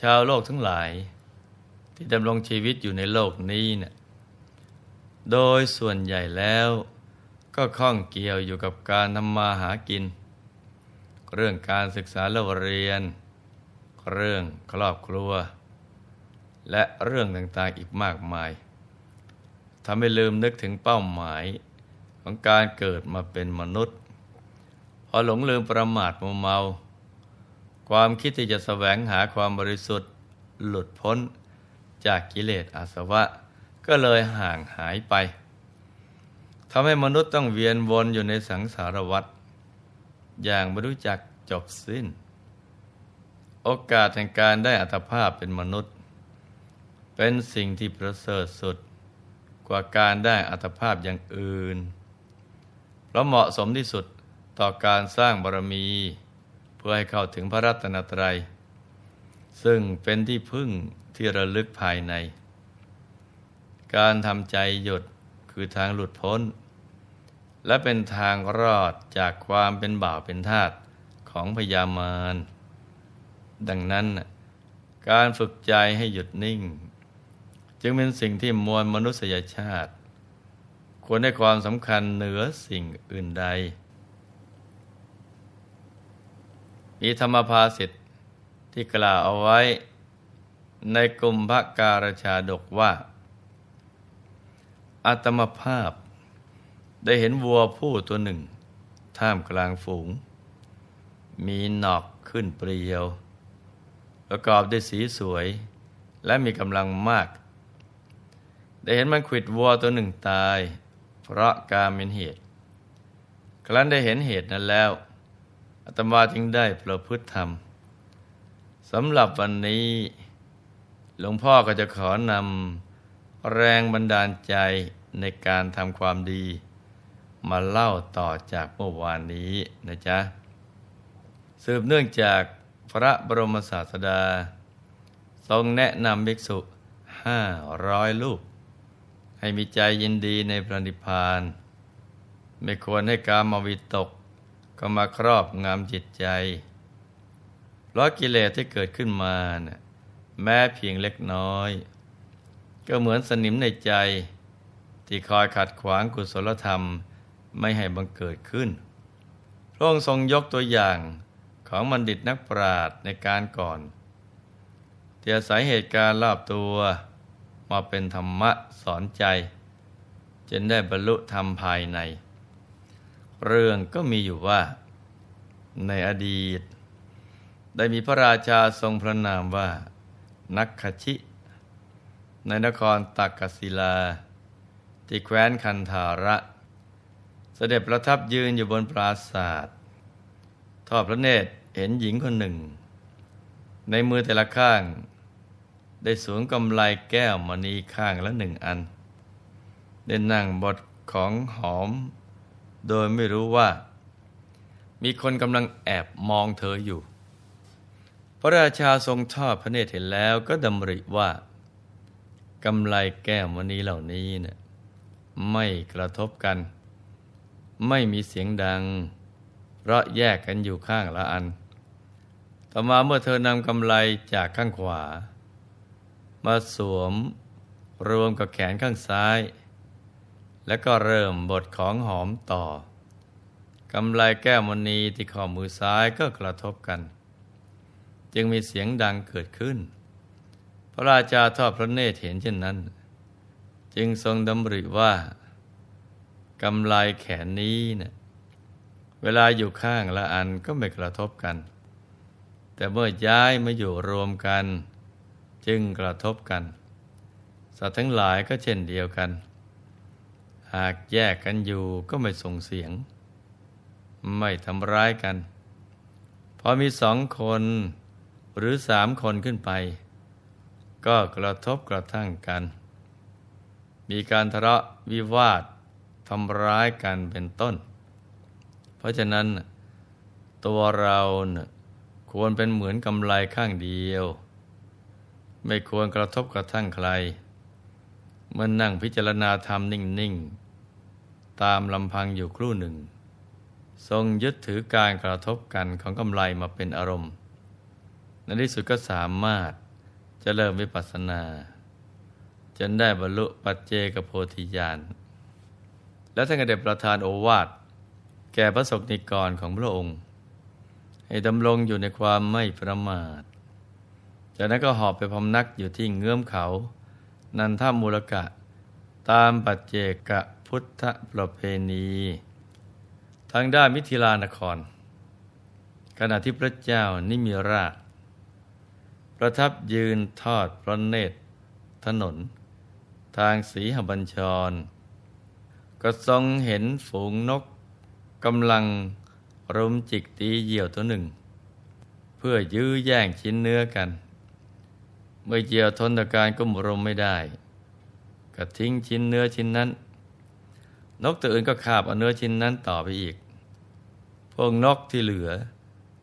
ชาวโลกทั้งหลาย ที่ดำรงชีวิตอยู่ในโลกนี้เนี่ยโดยส่วนใหญ่แล้ว ก็ข้องเกี่ยวอยู่กับการทำมาหากิน เรื่องการศึกษาเล่าเรียน เรื่องครอบครัว และเรื่องต่างๆอีกมากมายทำให้ลืมนึกถึงเป้าหมายของการเกิดมาเป็นมนุษย์ พอหลงลืมประมาทมัวเมา ความคิดที่จะแสวงหาความบริสุทธิ์หลุดพ้นจากกิเลสอาสวะ ก็เลยห่างหายไปทำให้มนุษย์ต้องเวียนวนอยู่ในสังสารวัฏอย่างไม่รู้จักจบสิ้น โอกาสแห่งการได้อัตภาพเป็นมนุษย์ เป็นสิ่งที่ประเสริฐสุดกว่าการได้อัตภาพอย่างอื่น เพราะเหมาะสมที่สุดต่อการสร้างบารมี พื่อให้เข้าถึงพระรัตนตรัย ซึ่งเป็นที่พึ่งที่ระลึกภายใน การทำใจหยุดคือทางหลุดพ้น และเป็นทางรอดจากความเป็นบ่าวเป็นทาสของพยามารดังนั้น การฝึกใจให้หยุดนิ่ง จึงเป็นสิ่งที่มวลมนุษยชาติ ควรให้ความสำคัญเหนือสิ่งอื่นใด มีธรรมภาสิทธิ์ที่กล่าวเอาไว้ ในกลุ่มพระการชาดกว่าอาตมภาพ ได้เห็นวัวผู้ตัวหนึ่ง ท่ามกลางฝูง มีหนอกขึ้นเปรียว ประกอบด้วยสีสวย และมีกำลังมาก ได้เห็นมันขิดวัวตัวหนึ่งตาย เพราะการเป็นเหตุ ครั้นได้เห็นเหตุนั้นแล้ว อาตมาจึงได้ประพฤติธรรมสำหรับวันนี้ หลวงพ่อก็จะขอนำแรงบันดาลใจในการทำความดี มาเล่าต่อจากเมื่อวานนี้นะจ๊ะ สืบเนื่องจากพระบรมศาสดา ทรงแนะนำภิกษุห้าร้อยลูก ให้มีใจยินดีในพระนิพพาน ไม่ควรให้การมาวิตก ก็มาครอบงำจิตใจ เพราะกิเลสที่เกิดขึ้นมาน่ยแม้เพียงเล็กน้อย ก็เหมือนสนิมในใจ ที่คอยขัดขวางกุศลธรรมไม่ให้บังเกิดขึ้น พระองค์ทรงยกตัวอย่างของบัณฑิตนักปราชญ์ในการก่อนที่อาศัยเหตุการณ์รอบตัว มาเป็นธรรมะสอนใจจนได้บรรลุธรรมภายใน เรื่องก็มีอยู่ว่า ในอดีต ได้มีพระราชาทรงพระนามว่า นักขชิ ในนครตักกศิลา ที่แคว้นคันธาระ เสด็จประทับยืนอยู่บนปราศาสตร์ทอดพระเนตรเห็นหญิงคนหนึ่ง ในมือแต่ละข้าง ได้สวมกำไลแก้วมณีข้างละหนึ่งอัน ได้นั่งบทของหอม โดยไม่รู้ว่า มีคนกำลังแอบมองเธออยู่ พระราชาทรงทอดพระเนตรเห็นแล้วก็ดำริว่ากำไลแก้วมณีเหล่านี้เนะี่ยไม่กระทบกัน ไม่มีเสียงดัง เพราะแยกกันอยู่ข้างละอัน ต่อมาเมื่อเธอนำกำไลจากข้างขวา มาสวมรวมกับแขนข้างซ้าย แล้วก็เริ่มบทของหอมต่อกำไลแก้วมณีที่ข้อมือซ้ายก็กระทบกัน จึงมีเสียงดังเกิดขึ้น พระราชาทอดพระเนตรเห็นเช่นนั้น จึงทรงดำริว่ากำไลแขนนี้เนะี่ยเวลาอยู่ข้างละอันก็ไม่กระทบกัน แต่เมื่อย้ายมาอยู่รวมกัน จึงกระทบกัน สัตว์ทั้งหลายก็เช่นเดียวกัน หากแยกกันอยู่ก็ไม่ส่งเสียง ไม่ทำร้ายกัน พอมีสองคนหรือสามคนขึ้นไป ก็กระทบกระทั่งกัน มีการทะเลาะวิวาททำร้ายกันเป็นต้น เพราะฉะนั้นตัวเราควรเป็นเหมือนกำไลข้างเดียว ไม่ควรกระทบกระทั่งใครเมื่อนั่งพิจารณาธรรมนิ่งๆ ตามลำพังอยู่ครู่หนึ่ง ทรงยึดถือการกระทบกันของกำไลมาเป็นอารมณ์ ในที่สุดก็สามารถจะเริ่มวิปัสสนา จนได้บรรลุปัจเจกโพธิญาณ และท่านก็ได้ประทานโอวาทแก่พระสกนิกรของพระองค์ ให้ดำรงอยู่ในความไม่ประมาท จากนั้นก็หอบไปพำนักอยู่ที่เงื้อมเขา นันทมูลกะ ตามปัจเจก พุทธประเพณี ทางด้านมิถิลานคร ขณะที่พระเจ้านิมิราช ประทับยืนทอดพระเนตร ถนน ทางสีหบัญชร ก็ทรงเห็นฝูงนกกำลังรุมจิกตีเหยี่ยวตัวหนึ่ง เพื่อยื้อแย่งชิ้นเนื้อกัน เมื่อเหยี่ยวทนต่อการกุมรมไม่ได้ ก็ทิ้งชิ้นเนื้อชิ้นนั้น นกตัวอื่นก็คาบเอาเนื้อชิ้นนั้นต่อไปอีก พวกนกที่เหลือ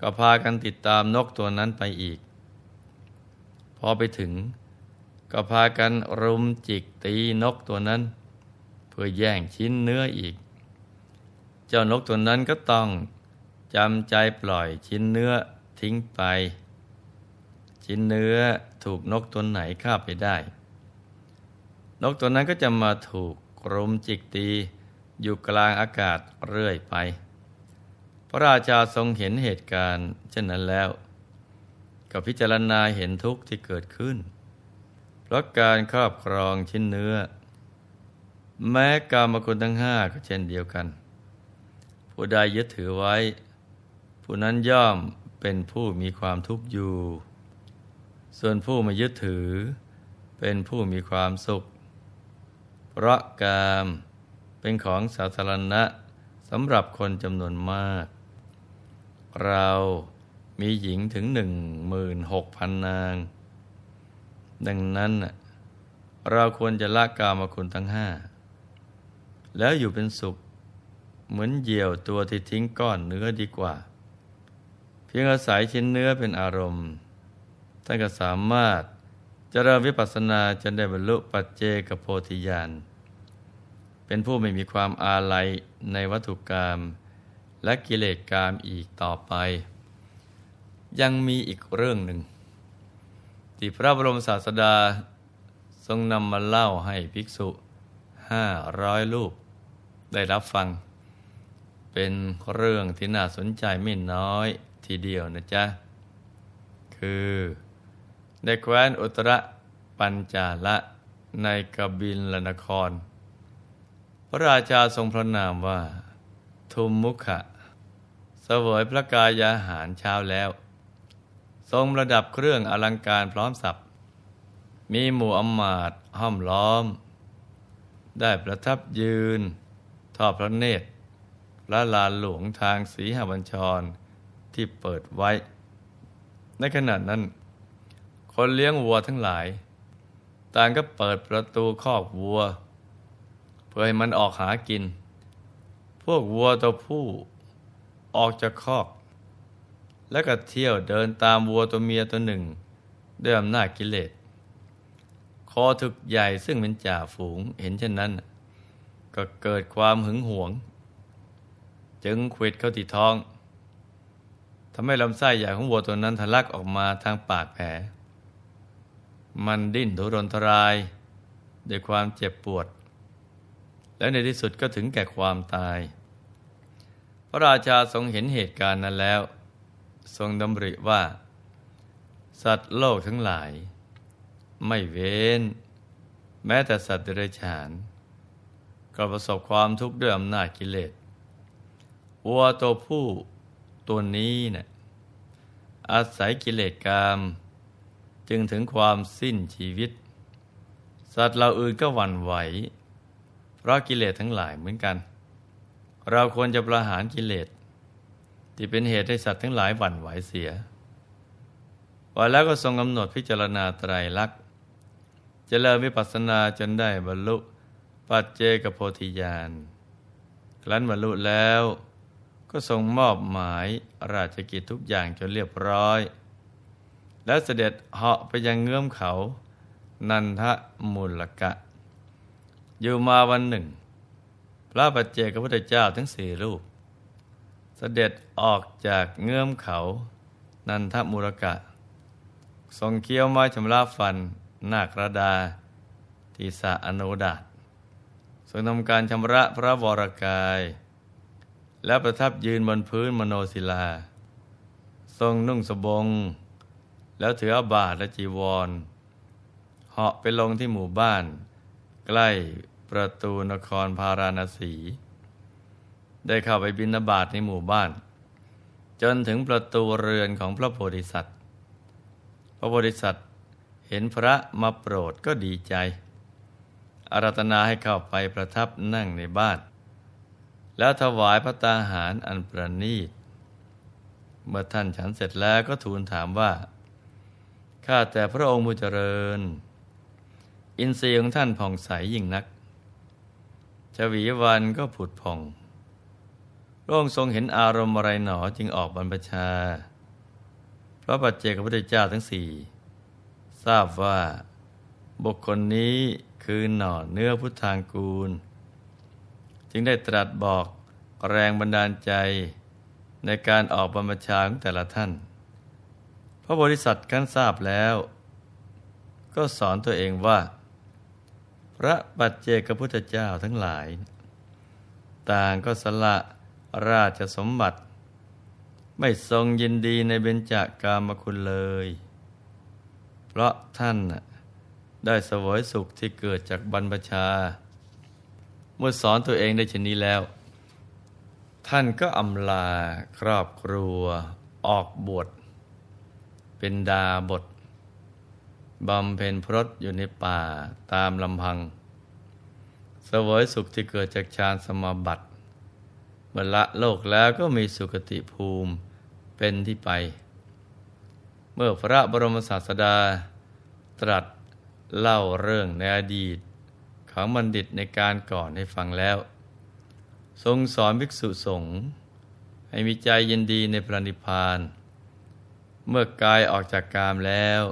ก็พากันติดตามนกตัวนั้นไปอีก พอไปถึง ก็พากันรุมจิกตีนกตัวนั้น เพื่อแย่งชิ้นเนื้ออีก เจ้านกตัวนั้นก็ต้องจำใจปล่อยชิ้นเนื้อทิ้งไป ชิ้นเนื้อถูกนกตัวไหนฆ่าไปได้ นกตัวนั้นก็จะมาถูกรุมจิกตี อยู่กลางอากาศเรื่อยไป พระราชาทรงเห็นเหตุการณ์ เช่นนั้นแล้ว ก็พิจารณาเห็นทุกข์ที่เกิดขึ้น เพราะการครอบครองชิ้นเนื้อ แม้กามคุณทั้งห้าก็เช่นเดียวกัน ผู้ใดยึดถือไว้ ผู้นั้นย่อมเป็นผู้มีความทุกข์อยู่ ส่วนผู้ไม่ยึดถือ เป็นผู้มีความสุข เพราะกาม เป็นของสาธารณะสำหรับคนจำนวนมาก เรามีหญิงถึงหนึ่งหมื่นหกพันนาง ดังนั้นเราควรจะละกามคุณทั้งห้า แล้วอยู่เป็นสุข เหมือนเหยี่ยวตัวที่ทิ้งก้อนเนื้อดีกว่า เพียงอาศัยชิ้นเนื้อเป็นอารมณ์ท่านก็สามารถจเริญวิปัสสนาจนได้บรรลุปัจเจกโพธิญาณ เป็นผู้ไม่มีความอาลัยในวัตถุกรรมและกิเลสกรรมอีกต่อไป ยังมีอีกเรื่องหนึ่ง ที่พระบรมศาสดาทรงนำมาเล่าให้ภิกษุห้าร้อยรูปได้รับฟัง เป็นเรื่องที่น่าสนใจไม่น้อยทีเดียวนะจ๊ะ คือในแคว้นอุตรปัญจาละในกบิลนคร พระราชาทรงพระนามว่า ทุมมุขะเสวยพระกายาหารเช้าแล้ว ทรงระดับเครื่องอลังการพร้อมสับมีหมู่อมาตห้อมล้อม ได้ประทับยืน ทอดพระเนตรและลานหลวงทางสีหบัญชรที่เปิดไว้ ในขณะนั้น คนเลี้ยงวัวทั้งหลาย ต่างก็เปิดประตูคอกวัว เพื่อให้มันออกหากิน พวกวัวตัวผู้ออกจากคอก แล้วก็เที่ยวเดินตามวัวตัวเมียตัวหนึ่ง ด้วยอำนาจกิเลส คอถึกใหญ่ซึ่งเป็นจ่าฝูงเห็นเช่นนั้น ก็เกิดความหึงหวง จึงขวิดเข้าที่ท้องทำให้ลำไส้ใหญ่ของวัวตัวนั้นทะลักออกมาทางปากแผล มันดิ้นทุรนทราย ด้วยความเจ็บปวด และในที่สุดก็ถึงแก่ความตาย พระราชาทรงเห็นเหตุการณ์นั้นแล้ว ทรงดำริว่า สัตว์โลกทั้งหลาย ไม่เว้น แม้แต่สัตว์เดรัจฉาน ก็ประสบความทุกข์ด้วยอำนาจกิเลสวัวตัวผู้ตัวนี้เนะี่ยอาศัยกิเลสกรรมจึงถึงความสิ้นชีวิต สัตว์เราอื่นก็หวั่นไหว เพราะกิเลสทั้งหลายเหมือนกัน เราควรจะประหารกิเลส ที่เป็นเหตุให้สัตว์ทั้งหลายหวั่นไหวเสียว่าแล้วก็ทรงกำหนดพิจารณาไตรลักษณ์จะเริญวิปัสสนาจนได้บรรลุปัจเจกโพธิญาณครั้นบรรลุแล้วก็ทรงมอบหมายราชกิจทุกอย่างจนเรียบร้อย และเสด็จเหาะไปยังเงื้อมเขา นันทมุลกะ อยู่มาวันหนึ่ง พระปัจเจกพุทธเจ้าทั้งสี่รูปเสด็จออกจากเงื้อมเขา นันทมุลกะ ทรงเคี้ยวไม้ชำระฟันนาคระดาทีสะอนุดาตทรงทำการชำระพระวรกาย และประทับยืนบนพื้นมโนศิลา ทรงนุ่งสบง แล้วถือบาทและจีวรเหาะไปลงที่หมู่บ้าน ใกล้ ประตูนครพาราณสี ได้เข้าไปบินาบาตในหมู่บ้าน จนถึงประตูเรือนของพระโพธิสัตว์ พระโพธิสัตว์เห็นพระมาโปรดก็ดีใจ อารัตนาให้เข้าไปประทับนั่งในบ้าน แล้วถวายพระตาหารอันประณีต เมื่อท่านฉันเสร็จแล้วก็ทูลถามว่า ข้าแต่พระองค์ผู้เจริญอินทรีย์ของท่านผ่องใสยิ่งนัก ชวีวันก็ผุดผ่องพระองค์ทรงเห็นอารมณ์อะไรหนอจึงออกบรรพชา พระปัจเจกพระพุทธเจ้าทั้งสี่ทราบว่าบุคคลนี้คือหน่อเนื้อพุทธางกูล จึงได้ตรัสบอกแรงบันดาลใจในการออกบรรพชาของแต่ละท่าน พระบริษัทขั้นทราบแล้ว ก็สอนตัวเองว่า พระปัจเจกพุทธเจ้าทั้งหลาย ต่างก็สละราชสมบัติ ไม่ทรงยินดีในเบญจากามคุณเลย เพราะท่านได้สวยสุขที่เกิดจากบรรพชา เมื่อสอนตัวเองได้เช่นนี้แล้ว ท่านก็อำลาครอบครัวออกบวชเป็นดาบท บำเพ็ญพรตอยู่ในป่าตามลำพังสวยสุขที่เกิดจากฌานสมาบัติเมื่อละโลกแล้วก็มีสุคติภูมิเป็นที่ไป เมื่อพระบรมศาสดา ตรัสเล่าเรื่องในอดีต ของบัณฑิตในการก่อนให้ฟังแล้ว ทรงสอนภิกษุสงฆ์ให้มีใจยินดีในพระนิพพาน เมื่อกายออกจากกามแล้ว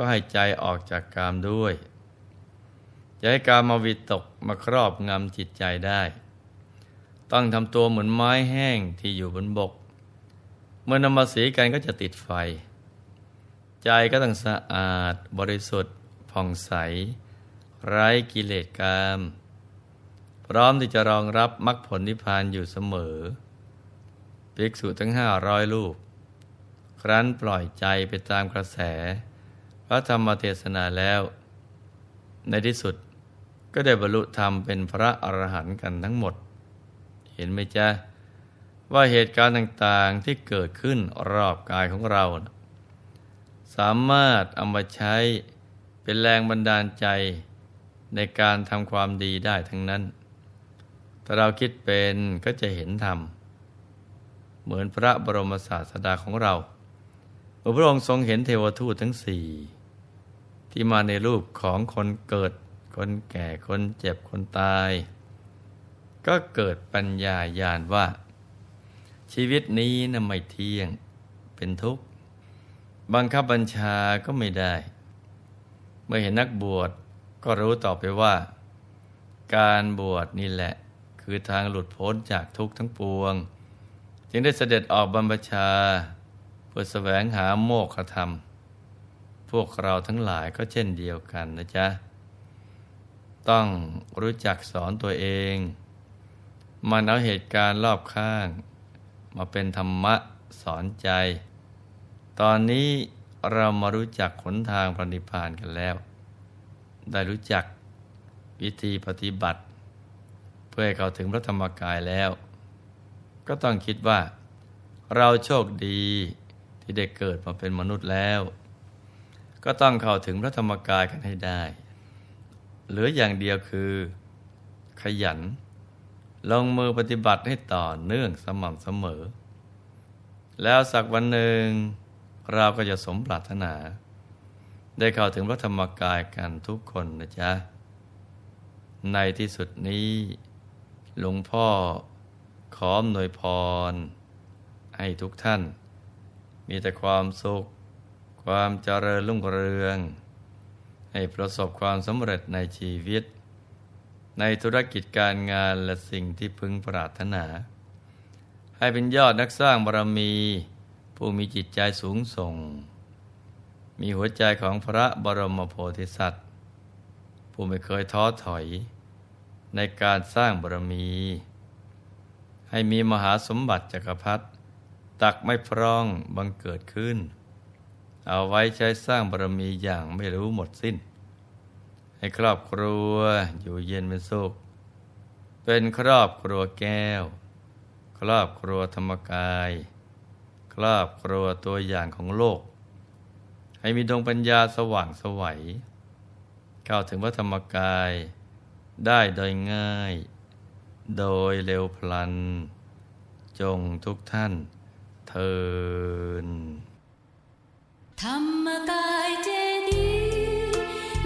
ก็ให้ใจออกจากกามด้วยอย่าให้กามมาวิตกมาครอบงำจิตใจได้ ต้องทำตัวเหมือนไม้แห้งที่อยู่บนบก เมื่อนำมาสีกันก็จะติดไฟ ใจก็ต้องสะอาดบริสุทธิ์ผ่องใส ไร้กิเลสกาม พร้อมที่จะรองรับมรรคผลนิพพานอยู่เสมอภิกษุทั้งห้าร้อยลูก ครั้นปล่อยใจไปตามกระแส พระธรรมเทศนาแล้ว ในที่สุดก็ได้บรรลุธรรมเป็นพระอรหันต์กันทั้งหมด เห็นไหมจ๊ะ ว่าเหตุการณ์ต่างๆที่เกิดขึ้นรอบกายของเรา สามารถเอามาใช้เป็นแรงบันดาลใจในการทำความดีได้ทั้งนั้น ถ้าเราคิดเป็นก็จะเห็นธรรม เหมือนพระบรมศาสดาของเรา พระองค์ทรงเห็นเทวทูตทั้งสี่ ที่มาในรูปของคนเกิด คนแก่ คนเจ็บ คนตาย ก็เกิดปัญญาญาณว่า ชีวิตนี้นะไม่เที่ยง เป็นทุกข์ บังคับบัญชาก็ไม่ได้ เมื่อเห็นนักบวชก็รู้ต่อไปว่า การบวชนี่แหละ คือทางหลุดพ้นจากทุกข์ทั้งปวง จึงได้เสด็จออกบรรพชาเพื่อแสวงหาโมกขธรรม พวกเราทั้งหลายก็เช่นเดียวกันนะจ๊ะ ต้องรู้จักสอนตัวเอง มันเอาเหตุการณ์รอบข้าง มาเป็นธรรมะสอนใจ ตอนนี้เรามารู้จักขนทางปฏิพานกันแล้ว ได้รู้จักวิธีปฏิบัติ เพื่อให้เขาถึงพระธรรมกายแล้ว ก็ต้องคิดว่า เราโชคดีที่ได้เกิดมาเป็นมนุษย์แล้ว ก็ต้องเข้าถึงพระธรรมกายกันให้ได้ เหลืออย่างเดียวคือ ขยัน ลงมือปฏิบัติให้ต่อเนื่องสม่ำเสมอ แล้วสักวันหนึ่ง เราก็จะสมปรารถนา ได้เข้าถึงพระธรรมกายกันทุกคนนะจ๊ะ ในที่สุดนี้หลวงพ่อขออำนวยพร ให้ทุกท่าน มีแต่ความสุข ความเจริญรุ่งเรือง ให้ประสบความสำเร็จในชีวิต ในธุรกิจการงานและสิ่งที่พึงปรารถนา ให้เป็นยอดนักสร้างบารมี ผู้มีจิตใจสูงส่ง มีหัวใจของพระบรมโพธิสัตว์ ผู้ไม่เคยท้อถอย ในการสร้างบารมี ให้มีมหาสมบัติจักรพรรดิตักไม่พร่องบังเกิดขึ้น เอาไว้ใช้สร้างบารมีอย่างไม่รู้หมดสิ้น ให้ครอบครัวอยู่เย็นเป็นสุข เป็นครอบครัวแก้ว ครอบครัวธรรมกาย ครอบครัวตัวอย่างของโลก ให้มีดวงปัญญาสว่างสวัยเข้าถึงพระธรรมกายได้โดยง่าย โดยเร็วพลัน จงทุกท่านเทิน ธรรมกายเจดี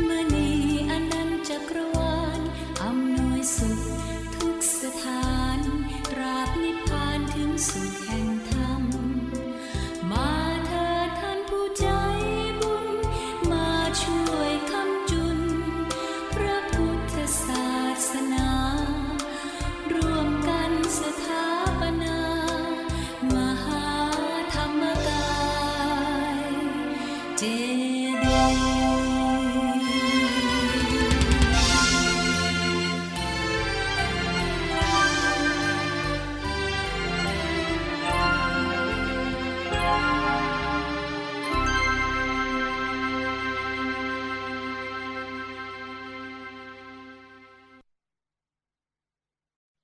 มณีอนันจักรวาลอำนวยสุขทุกสถานตราบนิพพานถึงสุด